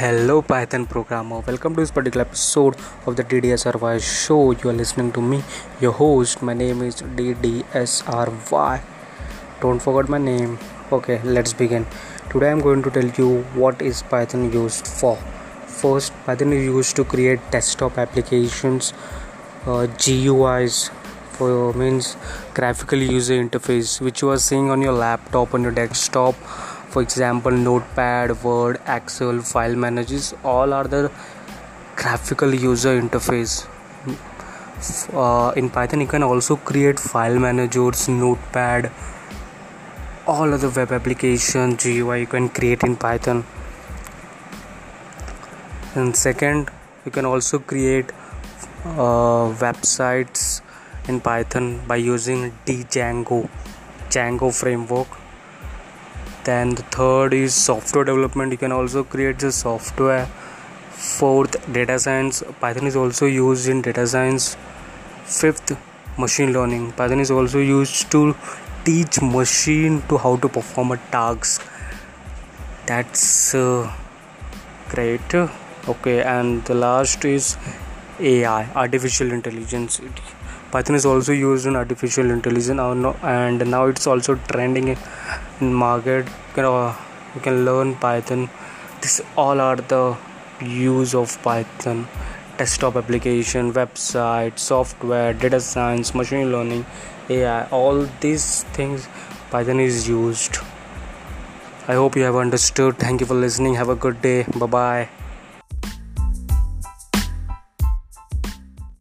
Hello Python programmer, welcome to this particular episode of the DDSRY show. You are listening to me, your host. My name is DDSRY. Don't forget my name. Okay, let's begin. Today I'm going to tell you what is Python used for. First, Python is used to create desktop applications, uh, GUIs for means graphical user interface, which you are seeing on your laptop on your desktop for example notepad word excel file managers all are the graphical user interface. Uh, in python you can also create file managers notepad all other web application gui you can create in python. And second you can also create uh, websites in python by using django django framework then the third is software development. You can also create the software fourth data science. Python is also used in data science. Fifth machine learning. Python is also used to teach machine to how to perform a task. That's uh, great. Okay and the last is ai artificial intelligence. Python is also used in artificial intelligence. And now it's also trending in market you can, you can learn python. This all are the use of python. Desktop application website software data science machine learning ai all these things python is used. I hope you have understood. Thank you for listening. Have a good day. Bye bye